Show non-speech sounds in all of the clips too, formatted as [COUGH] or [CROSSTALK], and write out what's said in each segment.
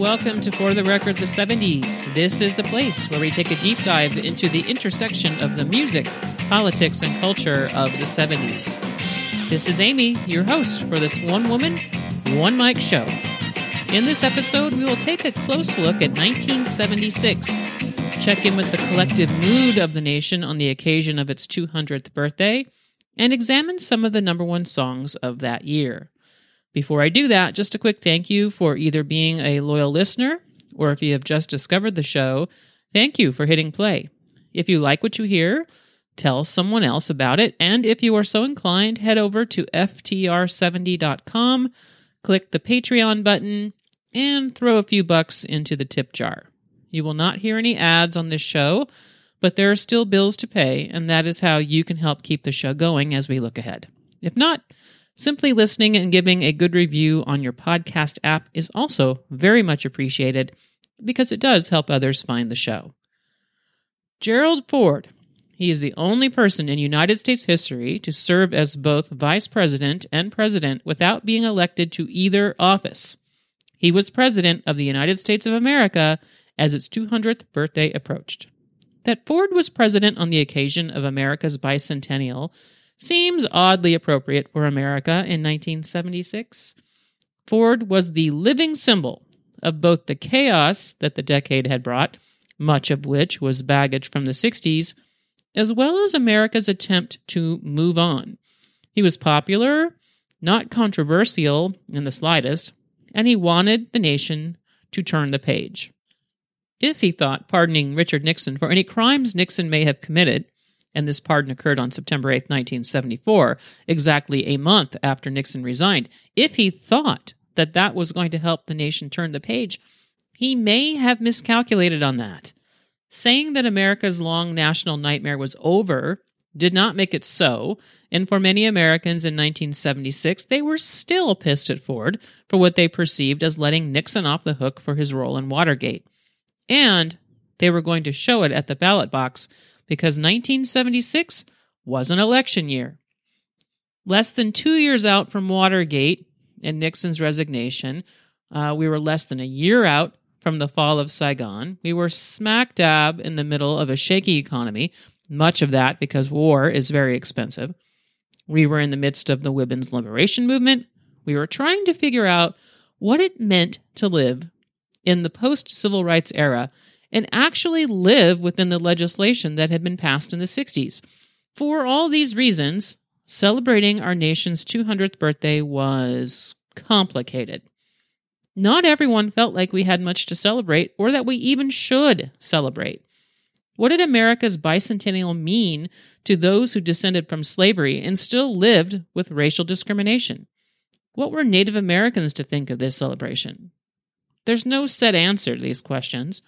welcome to For the Record the 70s. This is the place where we take a deep dive into the intersection of the music, politics, and culture of the 70s. This is Amy, your host for this one woman, one mic show. In this episode, we will take a close look at 1976, check in with the collective mood of the nation on the occasion of its 200th birthday, and examine some of the number one songs of that year. Before I do that, just a quick thank you for either being a loyal listener or if you have just discovered the show, thank you for hitting play. If you like what you hear, tell someone else about it. And if you are so inclined, head over to ftr70.com, click the Patreon button, and throw a few bucks into the tip jar. You will not hear any ads on this show, but there are still bills to pay, and that is how you can help keep the show going as we look ahead. If not, Simply listening and giving a good review on your podcast app is also very much appreciated because it does help others find the show. Gerald Ford. He is the only person in United States history to serve as both vice president and president without being elected to either office. He was president of the United States of America as its 200th birthday approached. That Ford was president on the occasion of America's bicentennial seems oddly appropriate for America in 1976. Ford was the living symbol of both the chaos that the decade had brought, much of which was baggage from the 60s, as well as America's attempt to move on. He was popular, not controversial in the slightest, and he wanted the nation to turn the page. If he thought pardoning Richard Nixon for any crimes Nixon may have committed and this pardon occurred on September 8, 1974, exactly a month after Nixon resigned. If he thought that that was going to help the nation turn the page, he may have miscalculated on that. Saying that America's long national nightmare was over did not make it so, and for many Americans in 1976, they were still pissed at Ford for what they perceived as letting Nixon off the hook for his role in Watergate. And they were going to show it at the ballot box because 1976 was an election year. Less than two years out from Watergate and Nixon's resignation, uh, we were less than a year out from the fall of Saigon. We were smack dab in the middle of a shaky economy, much of that because war is very expensive. We were in the midst of the women's liberation movement. We were trying to figure out what it meant to live in the post civil rights era and actually live within the legislation that had been passed in the 60s. For all these reasons, celebrating our nation's 200th birthday was complicated. Not everyone felt like we had much to celebrate or that we even should celebrate. What did America's bicentennial mean to those who descended from slavery and still lived with racial discrimination? What were Native Americans to think of this celebration? There's no set answer to these questions.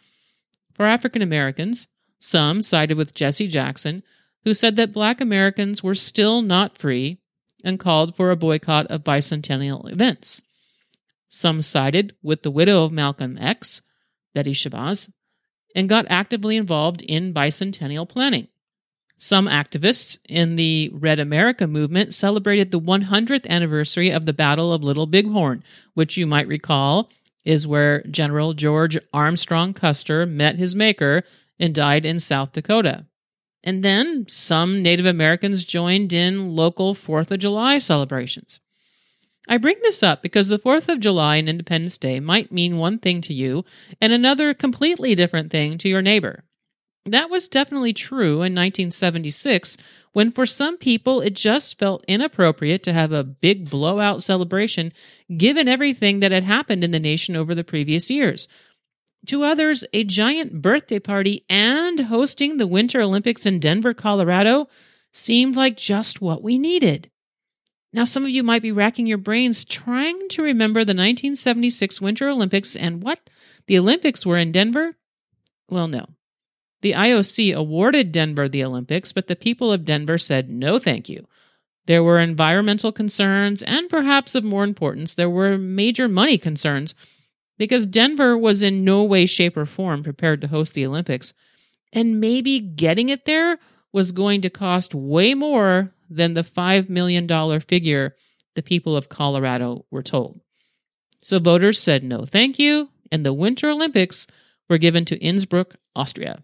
For African Americans, some sided with Jesse Jackson, who said that black Americans were still not free and called for a boycott of bicentennial events. Some sided with the widow of Malcolm X, Betty Shabazz, and got actively involved in bicentennial planning. Some activists in the Red America movement celebrated the 100th anniversary of the Battle of Little Bighorn, which you might recall is where General George Armstrong Custer met his maker and died in South Dakota. And then some Native Americans joined in local 4th of July celebrations. I bring this up because the 4th of July and Independence Day might mean one thing to you and another completely different thing to your neighbor. That was definitely true in 1976 when for some people it just felt inappropriate to have a big blowout celebration given everything that had happened in the nation over the previous years. To others, a giant birthday party and hosting the Winter Olympics in Denver, Colorado seemed like just what we needed. Now, some of you might be racking your brains trying to remember the 1976 Winter Olympics and what the Olympics were in Denver. Well, no. The IOC awarded Denver the Olympics, but the people of Denver said no thank you. There were environmental concerns, and perhaps of more importance, there were major money concerns because Denver was in no way, shape, or form prepared to host the Olympics. And maybe getting it there was going to cost way more than the $5 million figure the people of Colorado were told. So voters said no thank you, and the Winter Olympics were given to Innsbruck, Austria.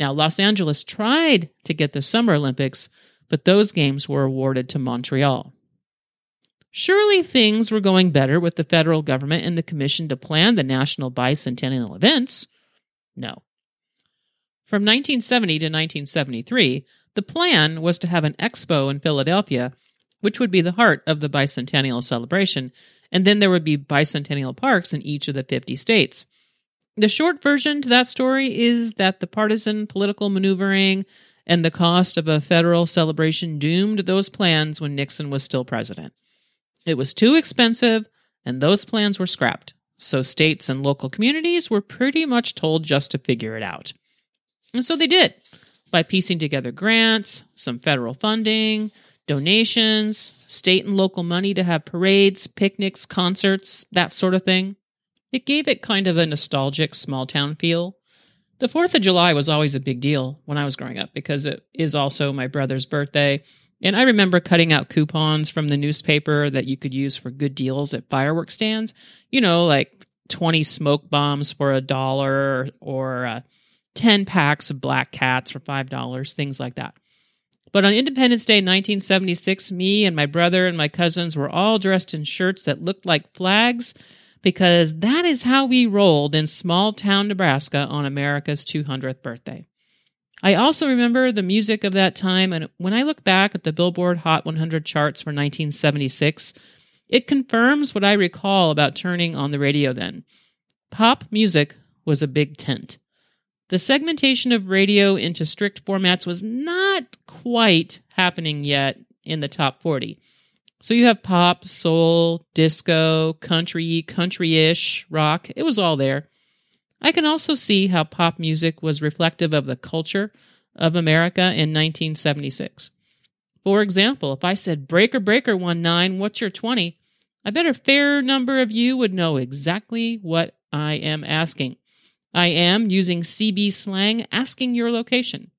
Now, Los Angeles tried to get the Summer Olympics, but those games were awarded to Montreal. Surely things were going better with the federal government and the commission to plan the national bicentennial events. No. From 1970 to 1973, the plan was to have an expo in Philadelphia, which would be the heart of the bicentennial celebration, and then there would be bicentennial parks in each of the 50 states. The short version to that story is that the partisan political maneuvering and the cost of a federal celebration doomed those plans when Nixon was still president. It was too expensive, and those plans were scrapped. So states and local communities were pretty much told just to figure it out. And so they did by piecing together grants, some federal funding, donations, state and local money to have parades, picnics, concerts, that sort of thing. It gave it kind of a nostalgic small town feel. The 4th of July was always a big deal when I was growing up because it is also my brother's birthday. And I remember cutting out coupons from the newspaper that you could use for good deals at fireworks stands. You know, like 20 smoke bombs for a dollar or uh, 10 packs of black cats for $5, things like that. But on Independence Day 1976, me and my brother and my cousins were all dressed in shirts that looked like flags because that is how we rolled in small town Nebraska on America's 200th birthday. I also remember the music of that time, and when I look back at the Billboard Hot 100 charts for 1976, it confirms what I recall about turning on the radio then. Pop music was a big tent. The segmentation of radio into strict formats was not quite happening yet in the top 40. So you have pop, soul, disco, country, country ish, rock. It was all there. I can also see how pop music was reflective of the culture of America in 1976. For example, if I said Breaker Breaker 19, what's your 20? I bet a fair number of you would know exactly what I am asking. I am, using CB slang, asking your location.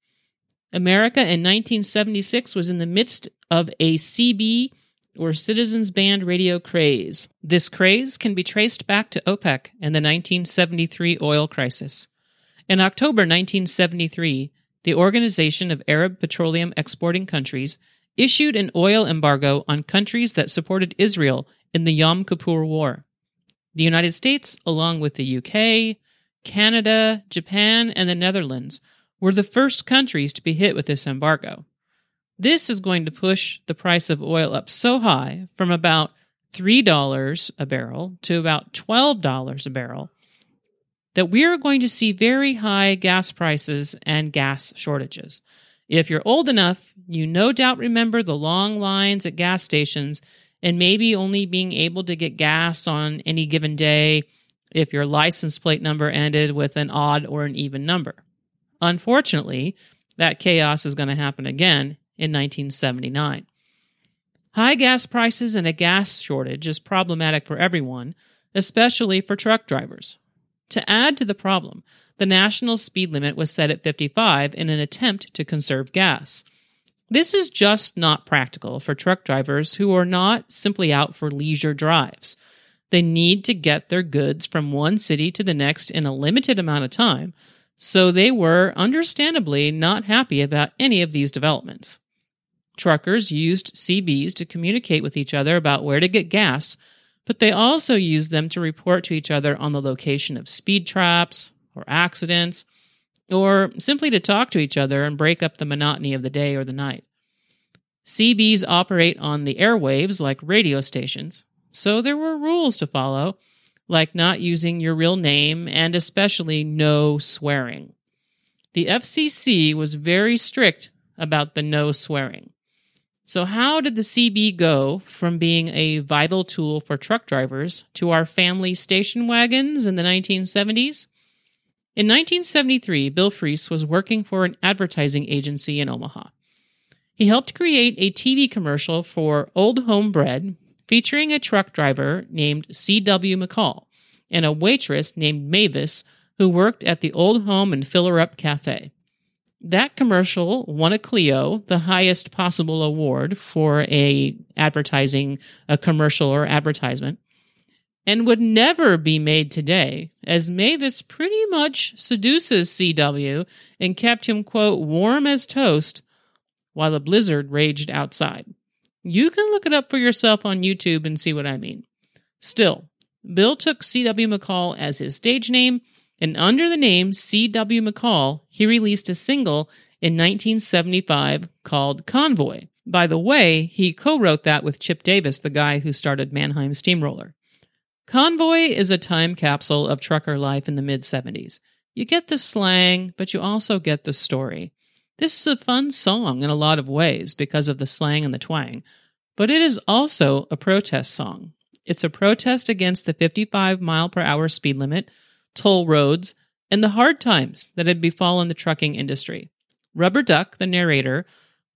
America in 1976 was in the midst of a CB or Citizens Band radio craze. This craze can be traced back to OPEC and the 1973 oil crisis. In October 1973, the Organization of Arab Petroleum Exporting Countries issued an oil embargo on countries that supported Israel in the Yom Kippur War. The United States, along with the UK, Canada, Japan, and the Netherlands, were the first countries to be hit with this embargo. This is going to push the price of oil up so high from about $3 a barrel to about $12 a barrel that we are going to see very high gas prices and gas shortages. If you're old enough, you no doubt remember the long lines at gas stations and maybe only being able to get gas on any given day if your license plate number ended with an odd or an even number. Unfortunately, that chaos is going to happen again in 1979. High gas prices and a gas shortage is problematic for everyone, especially for truck drivers. To add to the problem, the national speed limit was set at 55 in an attempt to conserve gas. This is just not practical for truck drivers who are not simply out for leisure drives. They need to get their goods from one city to the next in a limited amount of time, so they were understandably not happy about any of these developments. Truckers used CBs to communicate with each other about where to get gas, but they also used them to report to each other on the location of speed traps or accidents, or simply to talk to each other and break up the monotony of the day or the night. CBs operate on the airwaves like radio stations, so there were rules to follow, like not using your real name and especially no swearing. The FCC was very strict about the no swearing. So, how did the CB go from being a vital tool for truck drivers to our family station wagons in the 1970s? In 1973, Bill Freese was working for an advertising agency in Omaha. He helped create a TV commercial for Old Home Bread featuring a truck driver named C.W. McCall and a waitress named Mavis who worked at the Old Home and Filler Up Cafe. That commercial won a Clio, the highest possible award for a advertising, a commercial or advertisement. and would never be made today, as Mavis pretty much seduces CW and kept him, quote, warm as toast while a blizzard raged outside. You can look it up for yourself on YouTube and see what I mean. Still, Bill took C.W. McCall as his stage name, and under the name C.W. McCall, he released a single in 1975 called Convoy. By the way, he co wrote that with Chip Davis, the guy who started Mannheim Steamroller. Convoy is a time capsule of trucker life in the mid 70s. You get the slang, but you also get the story. This is a fun song in a lot of ways because of the slang and the twang, but it is also a protest song. It's a protest against the 55 mile per hour speed limit, toll roads, and the hard times that had befallen the trucking industry. Rubber Duck, the narrator,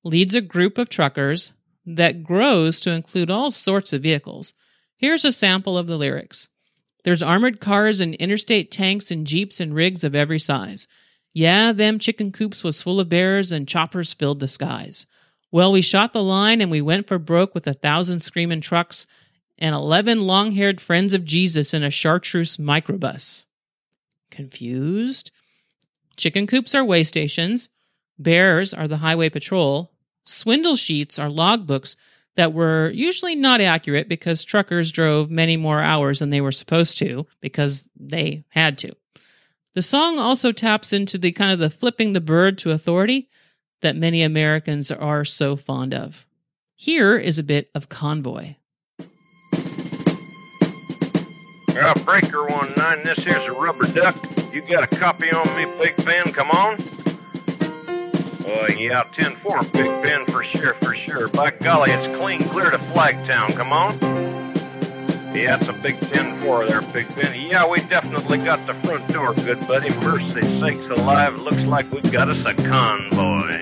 leads a group of truckers that grows to include all sorts of vehicles. Here's a sample of the lyrics There's armored cars and interstate tanks and jeeps and rigs of every size. Yeah, them chicken coops was full of bears and choppers filled the skies. Well, we shot the line and we went for broke with a thousand screaming trucks and 11 long haired friends of Jesus in a chartreuse microbus. Confused? Chicken coops are way stations. Bears are the highway patrol. Swindle sheets are logbooks that were usually not accurate because truckers drove many more hours than they were supposed to because they had to. The song also taps into the kind of the flipping the bird to authority that many Americans are so fond of. Here is a bit of Convoy. Uh, breaker one nine. This here's a rubber duck. You got a copy on me, Big Ben? Come on. Oh, yeah, ten four, Big Ben, for sure, for sure. By golly, it's clean clear to Flagtown. Come on. Yeah, it's a big 10 4 there, Big Ben. Yeah, we definitely got the front door, good buddy. Mercy sakes alive, looks like we got us a convoy.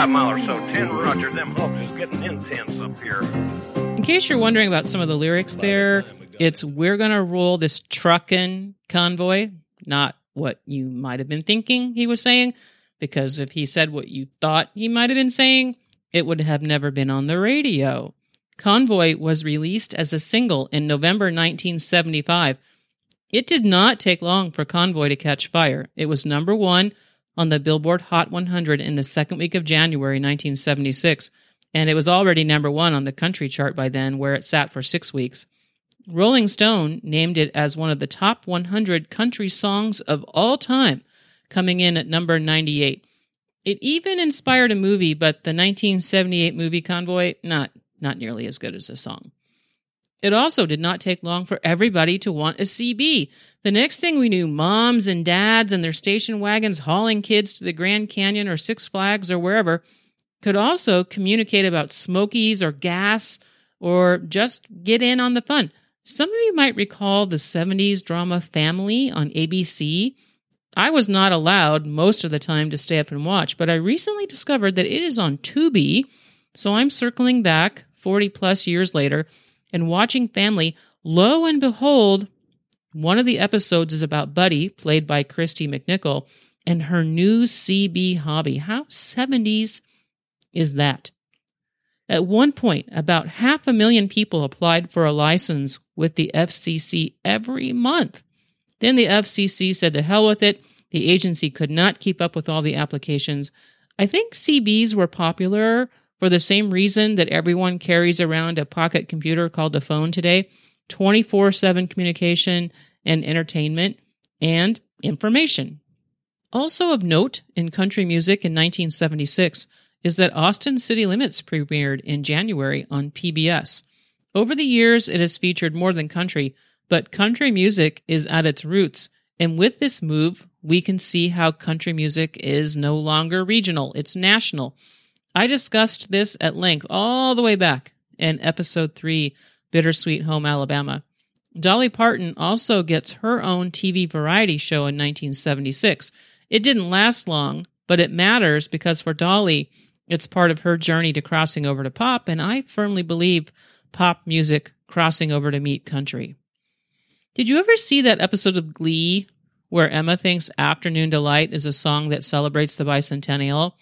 4, about 5 mile or so. 10 Roger, them is getting intense up here. In case you're wondering about some of the lyrics there, it's we're to roll this truckin' convoy, not what you might have been thinking he was saying, because if he said what you thought he might have been saying, it would have never been on the radio. Convoy was released as a single in November 1975. It did not take long for Convoy to catch fire. It was number one on the Billboard Hot 100 in the second week of January 1976, and it was already number one on the country chart by then, where it sat for six weeks. Rolling Stone named it as one of the top 100 country songs of all time, coming in at number 98. It even inspired a movie, but the 1978 movie Convoy, not not nearly as good as the song. It also did not take long for everybody to want a CB. The next thing we knew, moms and dads and their station wagons hauling kids to the Grand Canyon or Six Flags or wherever could also communicate about smokies or gas or just get in on the fun. Some of you might recall the 70s drama Family on ABC. I was not allowed most of the time to stay up and watch, but I recently discovered that it is on Tubi. So I'm circling back 40 plus years later and watching Family. Lo and behold, one of the episodes is about Buddy, played by Christy McNichol, and her new CB hobby. How 70s is that? At one point, about half a million people applied for a license with the FCC every month. Then the FCC said to hell with it. The agency could not keep up with all the applications. I think CBs were popular for the same reason that everyone carries around a pocket computer called a phone today 24 7 communication and entertainment and information. Also of note in country music in 1976 is that Austin City Limits premiered in January on PBS. Over the years, it has featured more than country, but country music is at its roots. And with this move, we can see how country music is no longer regional, it's national. I discussed this at length all the way back in episode 3, Bittersweet Home, Alabama. Dolly Parton also gets her own TV variety show in 1976. It didn't last long, but it matters because for Dolly, it's part of her journey to crossing over to pop, and I firmly believe pop music crossing over to meet country. Did you ever see that episode of Glee where Emma thinks Afternoon Delight is a song that celebrates the bicentennial?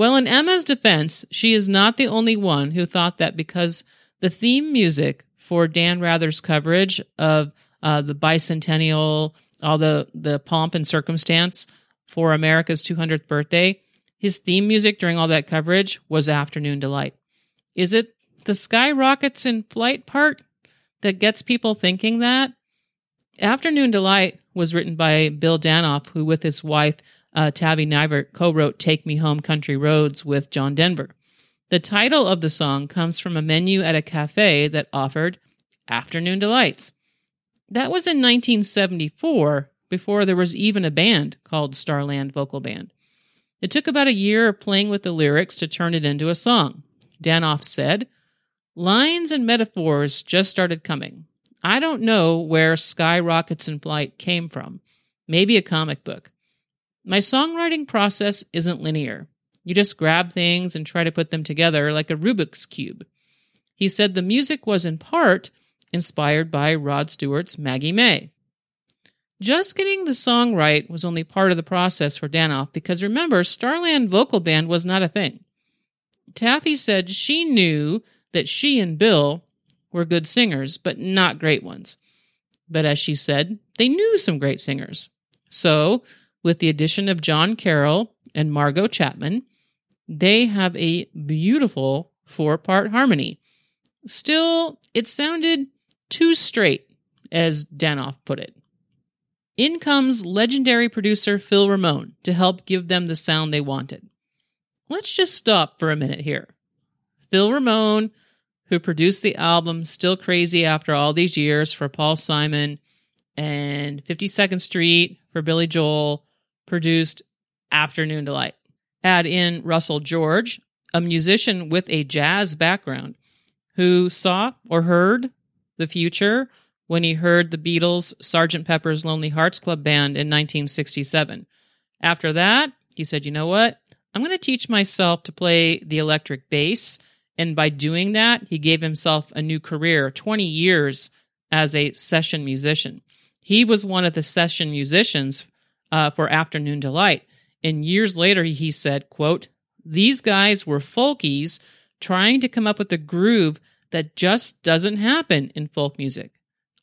Well, in Emma's defense, she is not the only one who thought that because the theme music for Dan Rather's coverage of uh, the bicentennial, all the, the pomp and circumstance for America's 200th birthday, his theme music during all that coverage was Afternoon Delight. Is it the skyrockets in flight part that gets people thinking that? Afternoon Delight was written by Bill Danoff, who, with his wife uh, Tabby Nivert, co wrote Take Me Home Country Roads with John Denver. The title of the song comes from a menu at a cafe that offered afternoon delights. That was in 1974, before there was even a band called Starland Vocal Band. It took about a year of playing with the lyrics to turn it into a song. Danoff said, Lines and metaphors just started coming. I don't know where Skyrockets in Flight came from. Maybe a comic book. My songwriting process isn't linear. You just grab things and try to put them together like a Rubik's Cube. He said the music was in part inspired by Rod Stewart's Maggie May. Just getting the song right was only part of the process for Danoff because remember, Starland Vocal Band was not a thing. Taffy said she knew that she and Bill were good singers, but not great ones. But as she said, they knew some great singers. So, with the addition of John Carroll and Margot Chapman, they have a beautiful four part harmony. Still, it sounded too straight, as Danoff put it. In comes legendary producer Phil Ramone to help give them the sound they wanted. Let's just stop for a minute here. Phil Ramone, who produced the album Still Crazy After All These Years for Paul Simon and 52nd Street for Billy Joel, produced Afternoon Delight. Add in Russell George, a musician with a jazz background, who saw or heard the future when he heard the Beatles' Sgt. Pepper's Lonely Hearts Club Band in 1967. After that, he said, You know what? I'm going to teach myself to play the electric bass. And by doing that, he gave himself a new career 20 years as a session musician. He was one of the session musicians uh, for Afternoon Delight. And years later, he said, quote, These guys were folkies trying to come up with a groove that just doesn't happen in folk music.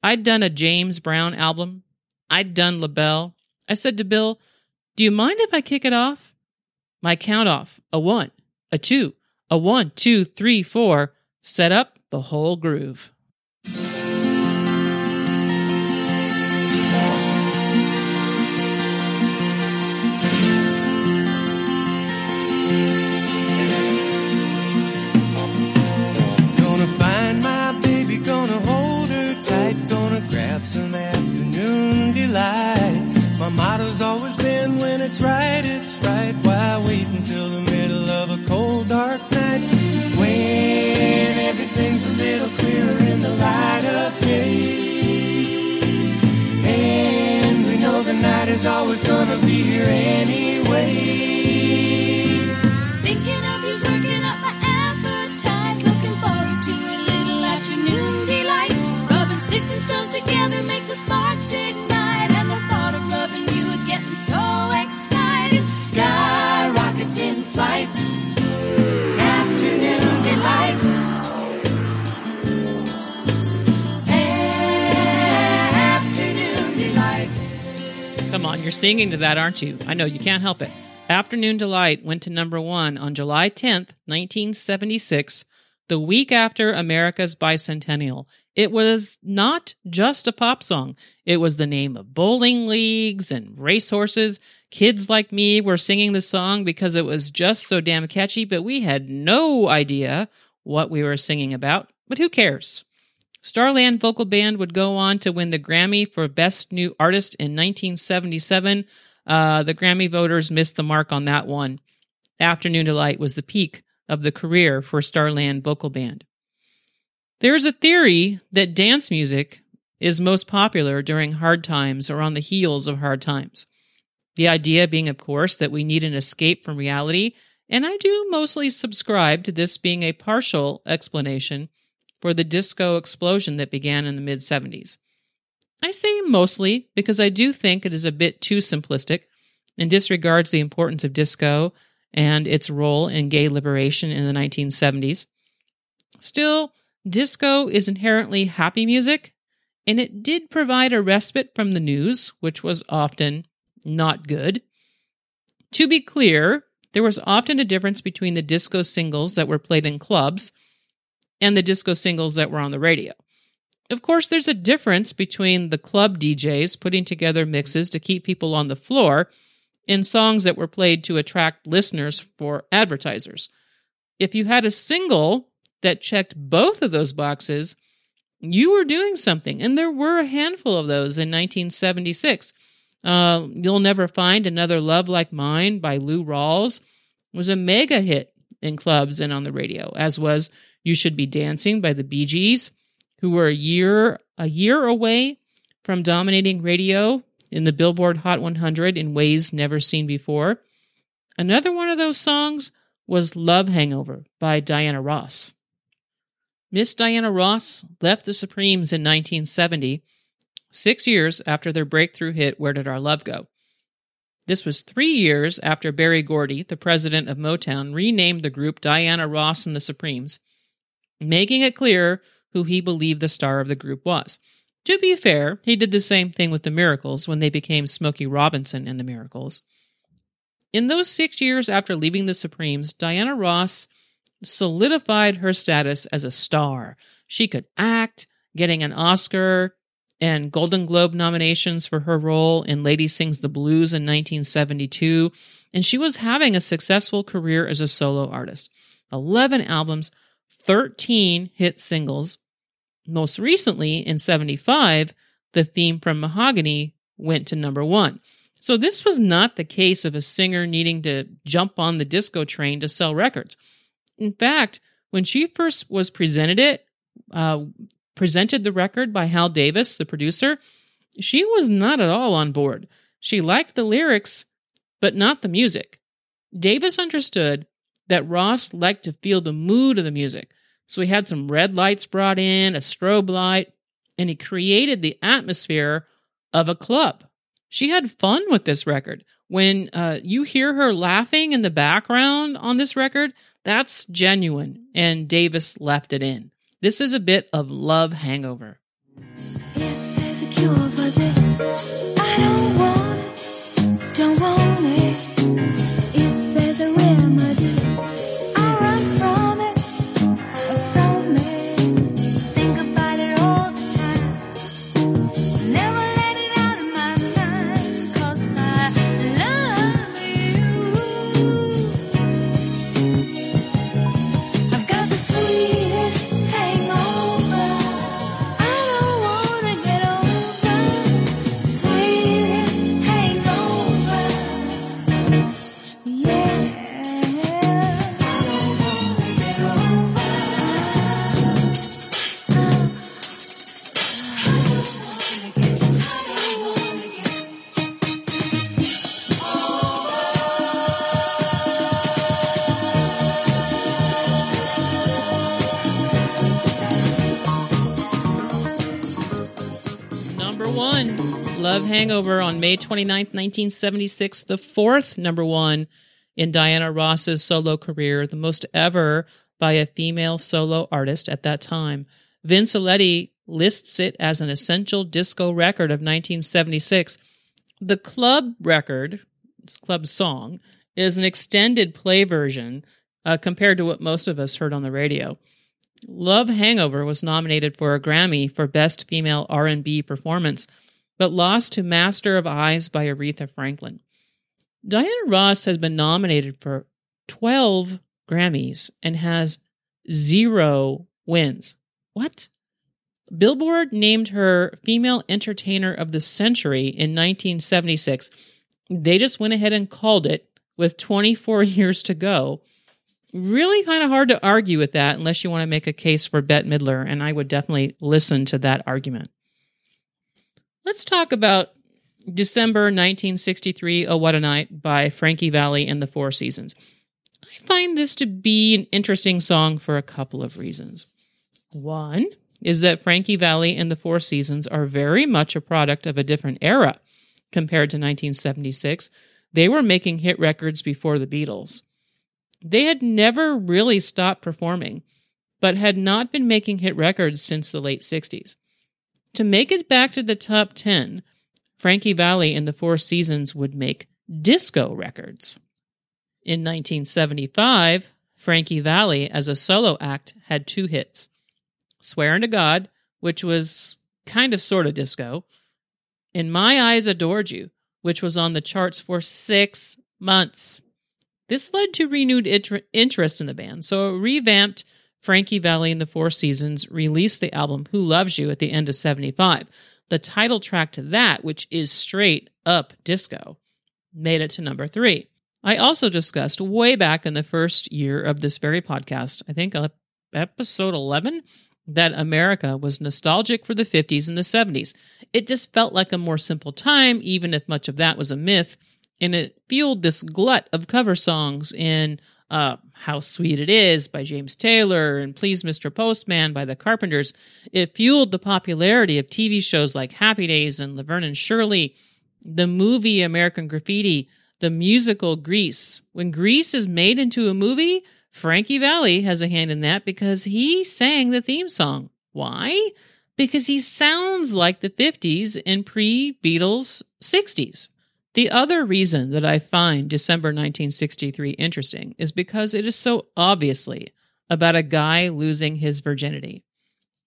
I'd done a James Brown album. I'd done LaBelle. I said to Bill, Do you mind if I kick it off? My count off a one, a two, a one, two, three, four set up the whole groove. Is always gonna be here anyway. You're singing to that, aren't you? I know you can't help it. Afternoon Delight went to number one on July 10th, 1976, the week after America's bicentennial. It was not just a pop song, it was the name of bowling leagues and racehorses. Kids like me were singing the song because it was just so damn catchy, but we had no idea what we were singing about. But who cares? Starland Vocal Band would go on to win the Grammy for Best New Artist in 1977. Uh, the Grammy voters missed the mark on that one. Afternoon Delight was the peak of the career for Starland Vocal Band. There is a theory that dance music is most popular during hard times or on the heels of hard times. The idea being, of course, that we need an escape from reality, and I do mostly subscribe to this being a partial explanation for the disco explosion that began in the mid 70s. I say mostly because I do think it is a bit too simplistic and disregards the importance of disco and its role in gay liberation in the 1970s. Still, disco is inherently happy music, and it did provide a respite from the news, which was often not good. To be clear, there was often a difference between the disco singles that were played in clubs and the disco singles that were on the radio. Of course, there's a difference between the club DJs putting together mixes to keep people on the floor and songs that were played to attract listeners for advertisers. If you had a single that checked both of those boxes, you were doing something. And there were a handful of those in 1976. Uh, You'll Never Find Another Love Like Mine by Lou Rawls was a mega hit in clubs and on the radio, as was You Should Be Dancing by the Bee Gees, who were a year a year away from dominating radio in the Billboard Hot 100 in ways never seen before. Another one of those songs was Love Hangover by Diana Ross. Miss Diana Ross left the Supremes in 1970, six years after their breakthrough hit Where Did Our Love Go? This was three years after Barry Gordy, the president of Motown, renamed the group Diana Ross and the Supremes, making it clear who he believed the star of the group was. To be fair, he did the same thing with the Miracles when they became Smokey Robinson and the Miracles. In those six years after leaving the Supremes, Diana Ross solidified her status as a star. She could act, getting an Oscar and Golden Globe nominations for her role in Lady Sings the Blues in 1972, and she was having a successful career as a solo artist. 11 albums, 13 hit singles. Most recently, in 75, the theme from Mahogany went to number one. So, this was not the case of a singer needing to jump on the disco train to sell records. In fact, when she first was presented it, uh, presented the record by Hal Davis, the producer, she was not at all on board. She liked the lyrics, but not the music. Davis understood that Ross liked to feel the mood of the music, so he had some red lights brought in, a strobe light, and he created the atmosphere of a club. She had fun with this record. When uh, you hear her laughing in the background on this record, that's genuine, and Davis left it in. This is a bit of love hangover. If there's a cure for this, I don't want Hangover on May 29th, 1976, the fourth number one in Diana Ross's solo career, the most ever by a female solo artist at that time. Vince Aletti lists it as an essential disco record of 1976. The club record, club song, is an extended play version uh, compared to what most of us heard on the radio. Love Hangover was nominated for a Grammy for Best Female R&B Performance, but lost to Master of Eyes by Aretha Franklin. Diana Ross has been nominated for 12 Grammys and has zero wins. What? Billboard named her Female Entertainer of the Century in 1976. They just went ahead and called it with 24 [LAUGHS] years to go. Really kind of hard to argue with that unless you want to make a case for Bette Midler, and I would definitely listen to that argument. Let's talk about December 1963, Oh What a Night by Frankie Valli and the Four Seasons. I find this to be an interesting song for a couple of reasons. One is that Frankie Valli and the Four Seasons are very much a product of a different era compared to 1976. They were making hit records before the Beatles. They had never really stopped performing, but had not been making hit records since the late 60s. To make it back to the top 10, Frankie Valli and the Four Seasons would make disco records. In 1975, Frankie Valli, as a solo act, had two hits Swearin' to God, which was kind of sort of disco, and My Eyes Adored You, which was on the charts for six months. This led to renewed inter- interest in the band, so a revamped Frankie Valli and the Four Seasons released the album Who Loves You at the end of 75. The title track to that, which is straight up disco, made it to number three. I also discussed way back in the first year of this very podcast, I think episode 11, that America was nostalgic for the 50s and the 70s. It just felt like a more simple time, even if much of that was a myth. And it fueled this glut of cover songs in uh, How Sweet It Is by James Taylor and Please Mr. Postman by the Carpenters. It fueled the popularity of TV shows like Happy Days and Laverne and Shirley, the movie American Graffiti, the musical Grease. When Grease is made into a movie, Frankie Valli has a hand in that because he sang the theme song. Why? Because he sounds like the 50s and pre Beatles 60s. The other reason that I find December 1963 interesting is because it is so obviously about a guy losing his virginity.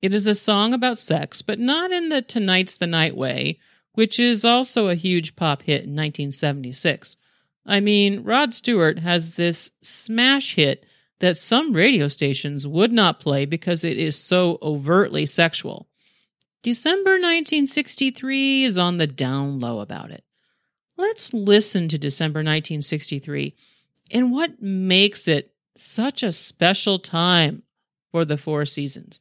It is a song about sex, but not in the Tonight's the Night way, which is also a huge pop hit in 1976. I mean, Rod Stewart has this smash hit that some radio stations would not play because it is so overtly sexual. December 1963 is on the down low about it. Let's listen to December 1963 and what makes it such a special time for the Four Seasons.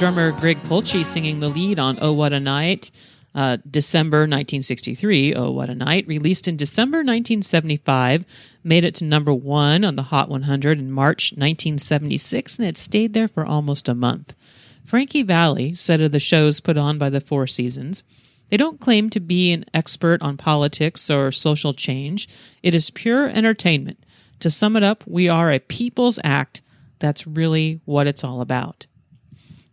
Drummer Greg Polchi singing the lead on Oh What a Night, uh, December 1963. Oh What a Night, released in December 1975, made it to number one on the Hot 100 in March 1976, and it stayed there for almost a month. Frankie Valli said of the shows put on by the Four Seasons, they don't claim to be an expert on politics or social change. It is pure entertainment. To sum it up, we are a people's act. That's really what it's all about.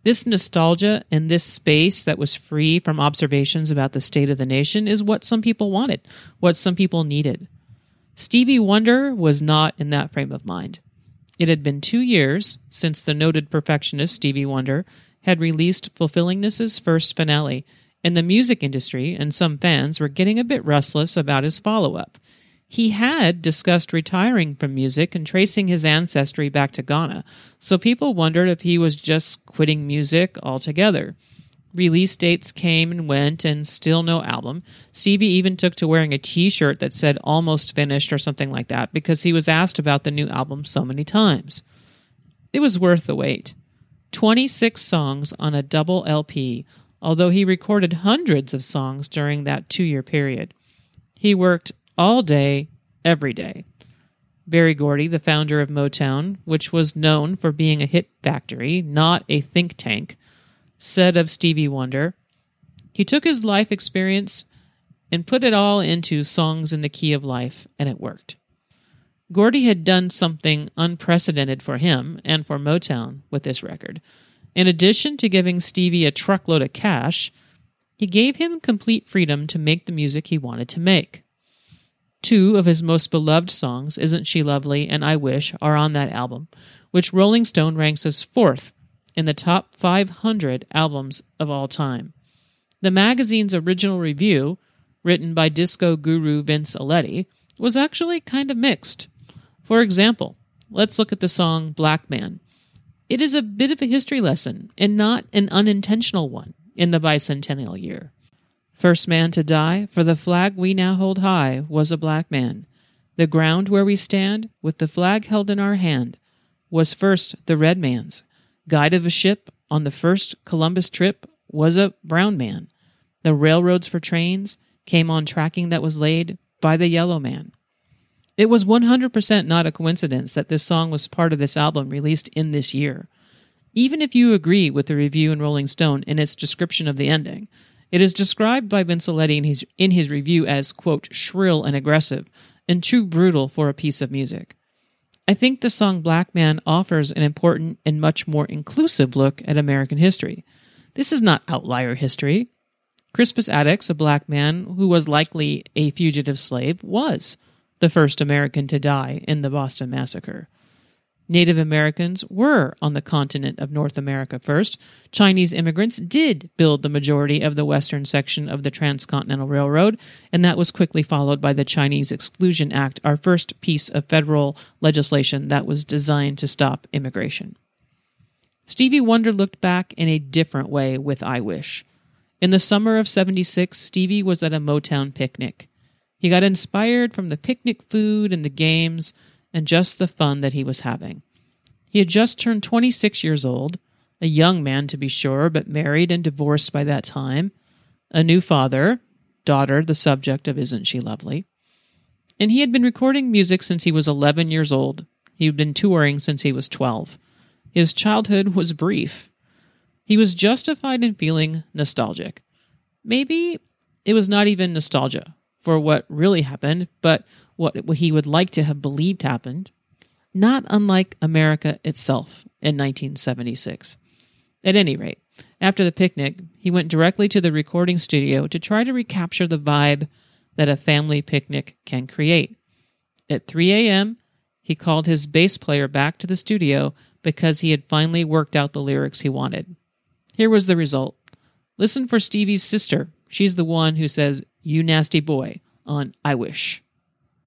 This nostalgia and this space that was free from observations about the state of the nation is what some people wanted, what some people needed. Stevie Wonder was not in that frame of mind. It had been two years since the noted perfectionist Stevie Wonder had released Fulfillingness's first finale, and the music industry and some fans were getting a bit restless about his follow up. He had discussed retiring from music and tracing his ancestry back to Ghana, so people wondered if he was just quitting music altogether. Release dates came and went, and still no album. Stevie even took to wearing a t shirt that said almost finished or something like that because he was asked about the new album so many times. It was worth the wait. 26 songs on a double LP, although he recorded hundreds of songs during that two year period. He worked all day, every day. Berry Gordy, the founder of Motown, which was known for being a hit factory, not a think tank, said of Stevie Wonder, he took his life experience and put it all into songs in the key of life, and it worked. Gordy had done something unprecedented for him and for Motown with this record. In addition to giving Stevie a truckload of cash, he gave him complete freedom to make the music he wanted to make. Two of his most beloved songs, Isn't She Lovely and I Wish, are on that album, which Rolling Stone ranks as fourth in the top 500 albums of all time. The magazine's original review, written by disco guru Vince Aletti, was actually kind of mixed. For example, let's look at the song Black Man. It is a bit of a history lesson, and not an unintentional one, in the bicentennial year. First man to die for the flag we now hold high was a black man. The ground where we stand, with the flag held in our hand, was first the red man's. Guide of a ship on the first Columbus trip was a brown man. The railroads for trains came on tracking that was laid by the yellow man. It was 100% not a coincidence that this song was part of this album released in this year. Even if you agree with the review in Rolling Stone in its description of the ending, it is described by Vince Aletti in his, in his review as, quote, shrill and aggressive, and too brutal for a piece of music. I think the song Black Man offers an important and much more inclusive look at American history. This is not outlier history. Crispus Attucks, a black man who was likely a fugitive slave, was the first American to die in the Boston Massacre. Native Americans were on the continent of North America first. Chinese immigrants did build the majority of the western section of the Transcontinental Railroad, and that was quickly followed by the Chinese Exclusion Act, our first piece of federal legislation that was designed to stop immigration. Stevie Wonder looked back in a different way with I Wish. In the summer of 76, Stevie was at a Motown picnic. He got inspired from the picnic food and the games and just the fun that he was having. He had just turned 26 years old, a young man to be sure, but married and divorced by that time, a new father, daughter the subject of Isn't She Lovely. And he had been recording music since he was 11 years old. He had been touring since he was 12. His childhood was brief. He was justified in feeling nostalgic. Maybe it was not even nostalgia for what really happened, but what he would like to have believed happened, not unlike America itself in 1976. At any rate, after the picnic, he went directly to the recording studio to try to recapture the vibe that a family picnic can create. At 3 a.m., he called his bass player back to the studio because he had finally worked out the lyrics he wanted. Here was the result. Listen for Stevie's sister. She's the one who says, You nasty boy, on I Wish.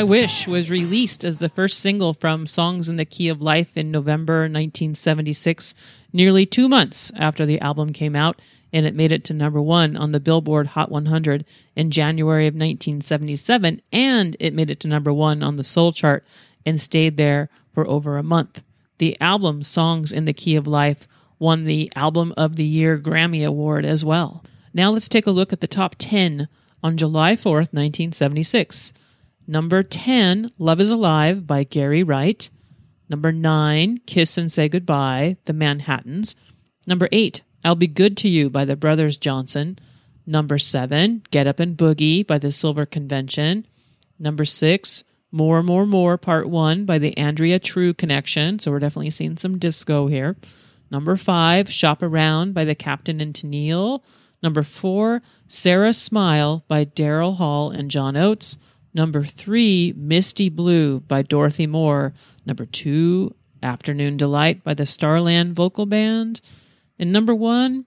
I Wish was released as the first single from Songs in the Key of Life in November 1976, nearly two months after the album came out, and it made it to number one on the Billboard Hot 100 in January of 1977, and it made it to number one on the Soul chart and stayed there for over a month. The album Songs in the Key of Life won the Album of the Year Grammy Award as well. Now let's take a look at the top 10 on July 4th, 1976. Number 10, Love is Alive by Gary Wright. Number 9, Kiss and Say Goodbye, The Manhattans. Number 8, I'll Be Good to You by the Brothers Johnson. Number 7, Get Up and Boogie by the Silver Convention. Number 6, More, More, More Part 1 by the Andrea True Connection. So we're definitely seeing some disco here. Number 5, Shop Around by the Captain and Tennille. Number 4, Sara Smile by Daryl Hall and John Oates. Number three, Misty Blue by Dorothy Moore. Number two, Afternoon Delight by the Starland Vocal Band. And number one,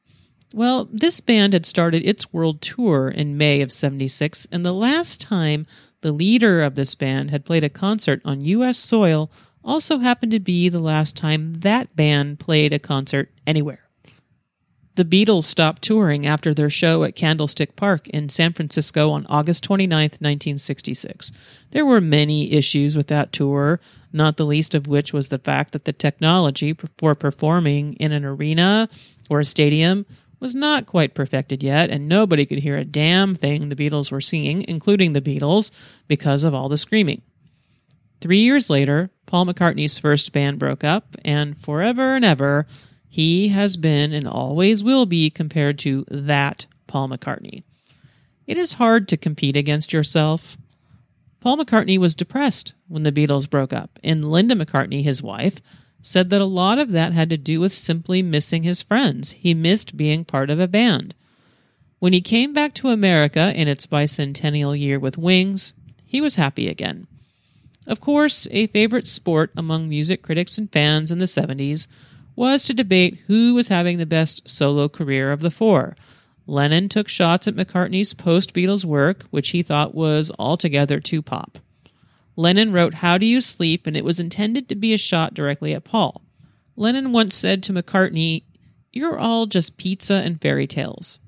well, this band had started its world tour in May of 76, and the last time the leader of this band had played a concert on U.S. soil also happened to be the last time that band played a concert anywhere. The Beatles stopped touring after their show at Candlestick Park in San Francisco on August 29, 1966. There were many issues with that tour, not the least of which was the fact that the technology for performing in an arena or a stadium was not quite perfected yet, and nobody could hear a damn thing the Beatles were singing, including the Beatles, because of all the screaming. Three years later, Paul McCartney's first band broke up, and forever and ever, he has been and always will be compared to that Paul McCartney. It is hard to compete against yourself. Paul McCartney was depressed when the Beatles broke up, and Linda McCartney, his wife, said that a lot of that had to do with simply missing his friends. He missed being part of a band. When he came back to America in its bicentennial year with Wings, he was happy again. Of course, a favorite sport among music critics and fans in the 70s was to debate who was having the best solo career of the four. Lennon took shots at McCartney's post Beatles work, which he thought was altogether too pop. Lennon wrote How Do You Sleep, and it was intended to be a shot directly at Paul. Lennon once said to McCartney, You're all just pizza and fairy tales.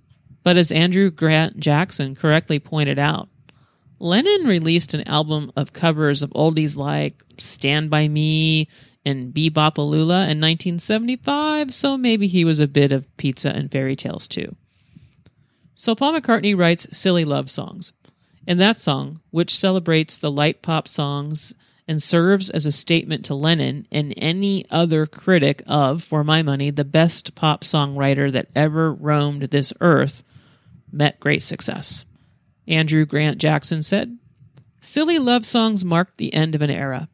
But as Andrew Grant Jackson correctly pointed out, Lennon released an album of covers of oldies like Stand By Me and Be-Bop-A-Lula in 1975, so maybe he was a bit of pizza and fairy tales too. So Paul McCartney writes silly love songs. In that song, which celebrates the light pop songs and serves as a statement to Lennon and any other critic of, for my money, the best pop songwriter that ever roamed this earth, met great success. Andrew Grant Jackson said, Silly love songs marked the end of an era.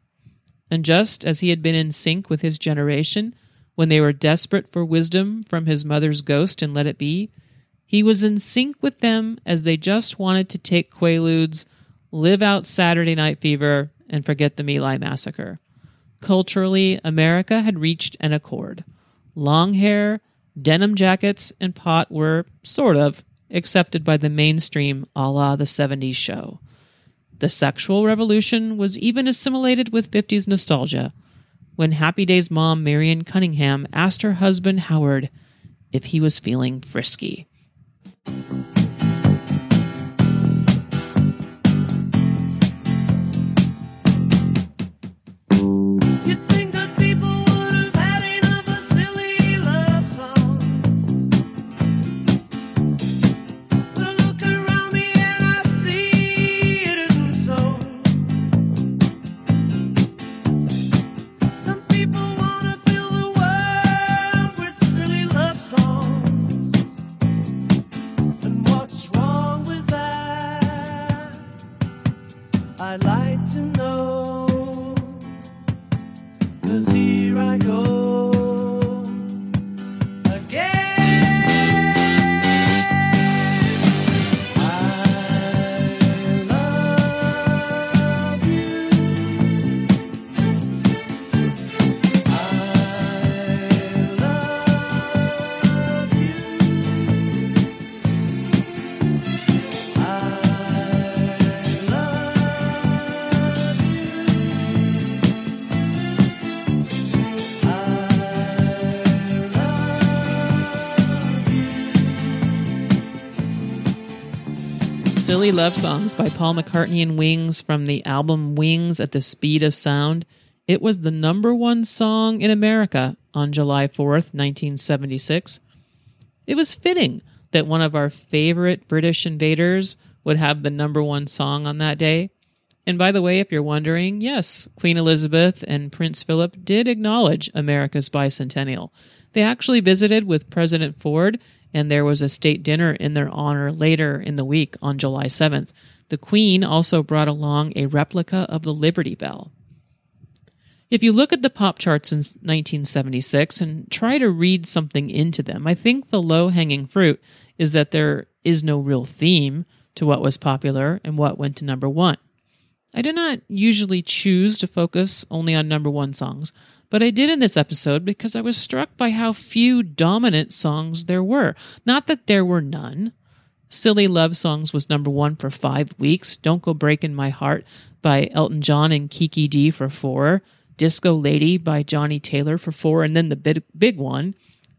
And just as he had been in sync with his generation when they were desperate for wisdom from his mother's ghost and let it be, he was in sync with them as they just wanted to take Quaaludes, live out Saturday Night Fever, and forget the My massacre. Culturally, America had reached an accord. Long hair, denim jackets, and pot were, sort of, accepted by the mainstream a la the 70s show. The sexual revolution was even assimilated with 50s nostalgia when Happy Days mom Marion Cunningham asked her husband Howard if he was feeling frisky. Silly Love Songs by Paul McCartney and Wings from the album Wings at the Speed of Sound. It was the number one song in America on July 4th, 1976. It was fitting that one of our favorite British invaders would have the number one song on that day. And by the way, if you're wondering, yes, Queen Elizabeth and Prince Philip did acknowledge America's bicentennial. They actually visited with President Ford, and there was a state dinner in their honor later in the week on July 7th. The Queen also brought along a replica of the Liberty Bell. If you look at the pop charts in 1976 and try to read something into them, I think the low hanging fruit is that there is no real theme to what was popular and what went to number one. I do not usually choose to focus only on number one songs, but I did in this episode because I was struck by how few dominant songs there were. Not that there were none. Silly Love Songs was number one for five weeks. Don't Go Breaking My Heart by Elton John and Kiki Dee for four. Disco Lady by Johnnie Taylor for four. And then the big, big one,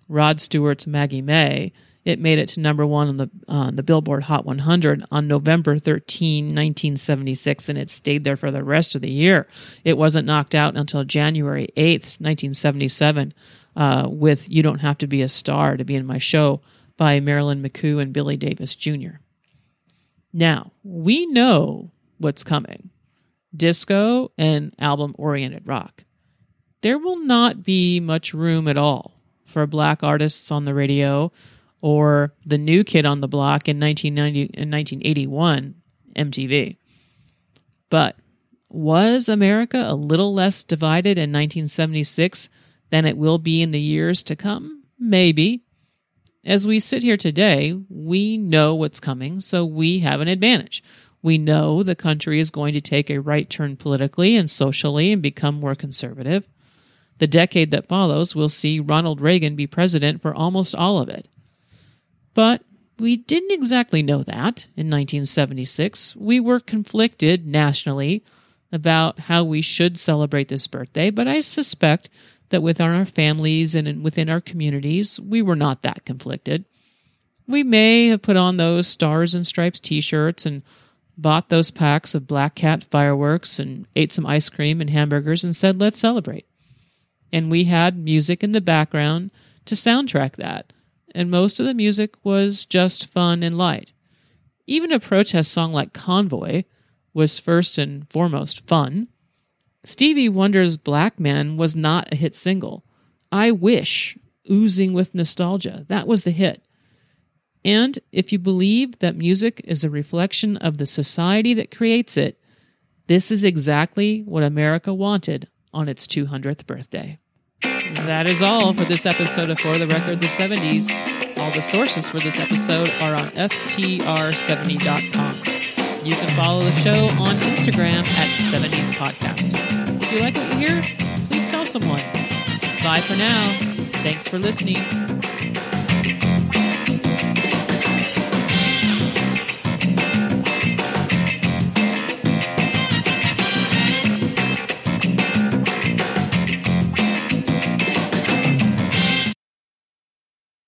Rod Stewart's Maggie May. It made it to number one on the uh, the Billboard Hot 100 on November 13, 1976, and it stayed there for the rest of the year. It wasn't knocked out until January 8th, 1977, uh, with You Don't Have to Be a Star to Be in My Show by Marilyn McCoo and Billy Davis Jr. Now, we know what's coming disco and album oriented rock. There will not be much room at all for black artists on the radio or the new kid on the block in 1990 in 1981 MTV. But was America a little less divided in 1976 than it will be in the years to come? Maybe. As we sit here today, we know what's coming, so we have an advantage. We know the country is going to take a right turn politically and socially and become more conservative. The decade that follows will see Ronald Reagan be president for almost all of it. But we didn't exactly know that in 1976. We were conflicted nationally about how we should celebrate this birthday, but I suspect that within our families and within our communities, we were not that conflicted. We may have put on those Stars and Stripes t shirts and bought those packs of Black Cat fireworks and ate some ice cream and hamburgers and said, let's celebrate. And we had music in the background to soundtrack that and most of the music was just fun and light. Even a protest song like Convoy was first and foremost fun. Stevie Wonder's Black Man was not a hit single. I Wish, oozing with nostalgia, that was the hit. And if you believe that music is a reflection of the society that creates it, this is exactly what America wanted on its 200th birthday. That is all for this episode of For the Record the 70s. All the sources for this episode are on ftr70.com. You can follow the show on Instagram at 70s Podcast. If you like what you hear, please tell someone. Bye for now. Thanks for listening.